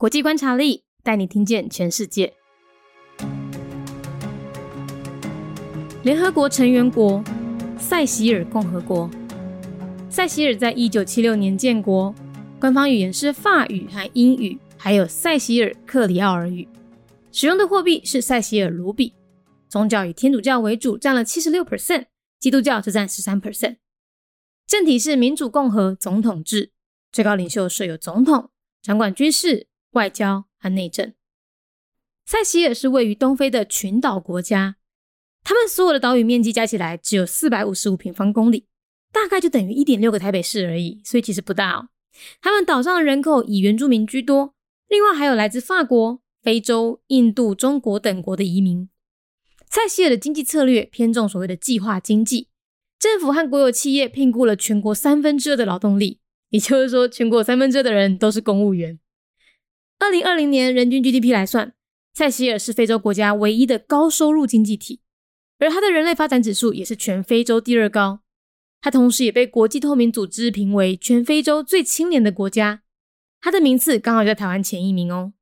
国际观察力带你听见全世界。联合国成员国塞西尔共和国。塞西尔在一九七六年建国，官方语言是法语和英语，还有塞西尔克里奥尔语。使用的货币是塞西尔卢比。宗教以天主教为主，占了七十六 percent，基督教则占十三 percent。政体是民主共和总统制，最高领袖设有总统，掌管军事、外交和内政。塞西尔是位于东非的群岛国家，他们所有的岛屿面积加起来只有四百五十五平方公里。大概就等于一点六个台北市而已，所以其实不大哦。他们岛上的人口以原住民居多，另外还有来自法国、非洲、印度、中国等国的移民。塞西尔的经济策略偏重所谓的计划经济，政府和国有企业聘雇了全国三分之二的劳动力，也就是说，全国三分之二的人都是公务员。二零二零年人均 GDP 来算，塞西尔是非洲国家唯一的高收入经济体，而它的人类发展指数也是全非洲第二高。它同时也被国际透明组织评为全非洲最清廉的国家，它的名次刚好在台湾前一名哦。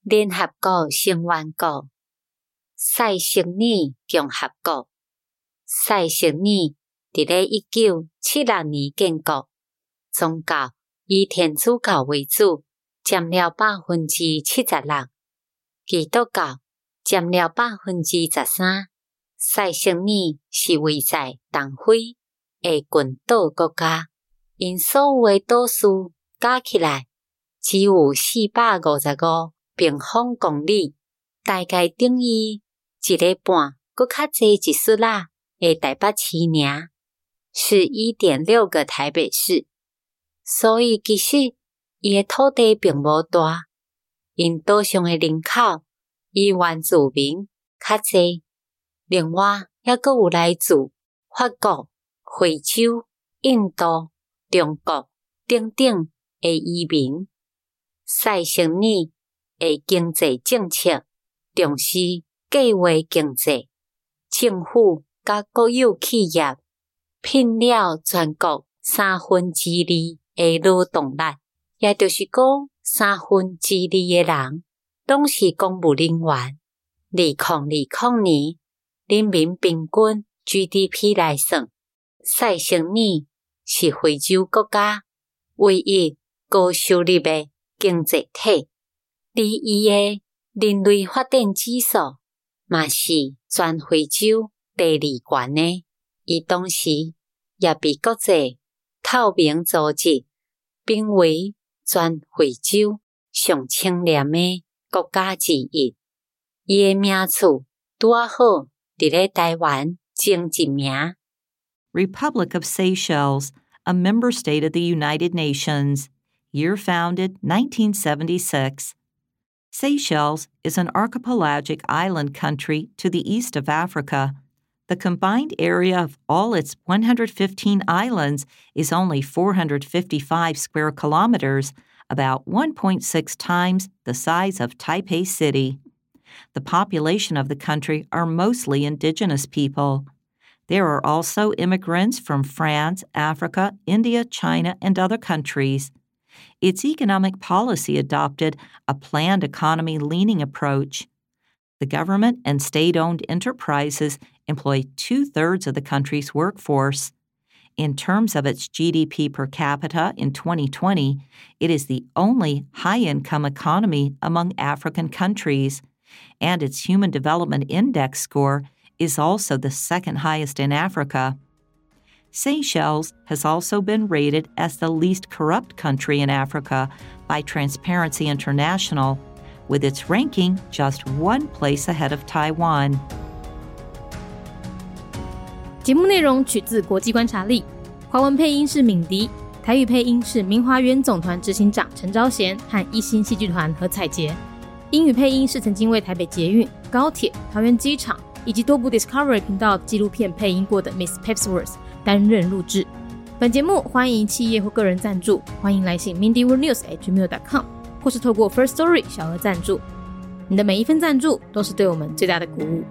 联合国成员国塞西尔共和国，塞西尔伫咧一九七六年建国，宗教以天主教为主，占了百分之七十六，基督教占了百分之十三。塞西尔是位在东非。诶，群岛国家，因所有诶岛数加起来只有四百五十五平方公里，大概等于一个半，搁较济一丝啦。诶，台北市尔是一点六个台北市，所以其实伊诶土地并无大，因岛上诶人口以原住民较济，另外还阁有来自法国。非洲、印度、中国等等诶移民，塞西尔诶经济政策重视计划经济，政府甲国有企业聘了全国三分之二诶劳动力，也就是讲三分之二诶人拢是公务人员。二零二零年人民平均 GDP 来算。塞西尔是非洲国家唯一高收入的经济体，而伊的人类发展指数嘛是全非洲第二悬的。伊当时也被国际透明组织评为 全非洲上清廉的国家之一。伊的名次拄好伫咧台湾前一名。Republic of Seychelles, a member state of the United Nations, year founded 1976. Seychelles is an archipelagic island country to the east of Africa. The combined area of all its 115 islands is only 455 square kilometers, about 1.6 times the size of Taipei City. The population of the country are mostly indigenous people. There are also immigrants from France, Africa, India, China, and other countries. Its economic policy adopted a planned economy leaning approach. The government and state owned enterprises employ two thirds of the country's workforce. In terms of its GDP per capita in 2020, it is the only high income economy among African countries, and its Human Development Index score is also the second highest in Africa. Seychelles has also been rated as the least corrupt country in Africa by Transparency International, with its ranking just one place ahead of Taiwan. 节目内容取自国际观察力，华文配音是敏迪，台语配音是明华园总团执行长陈昭贤和一星戏剧团何彩杰，英语配音是曾经为台北捷运、高铁、桃园机场。以及多部 Discovery 频道纪录片配音过的 Miss Pepsworth 担任录制。本节目欢迎企业或个人赞助，欢迎来信 mindyworldnews@gmail.com， 或是透过 First Story 小额赞助。你的每一份赞助都是对我们最大的鼓舞。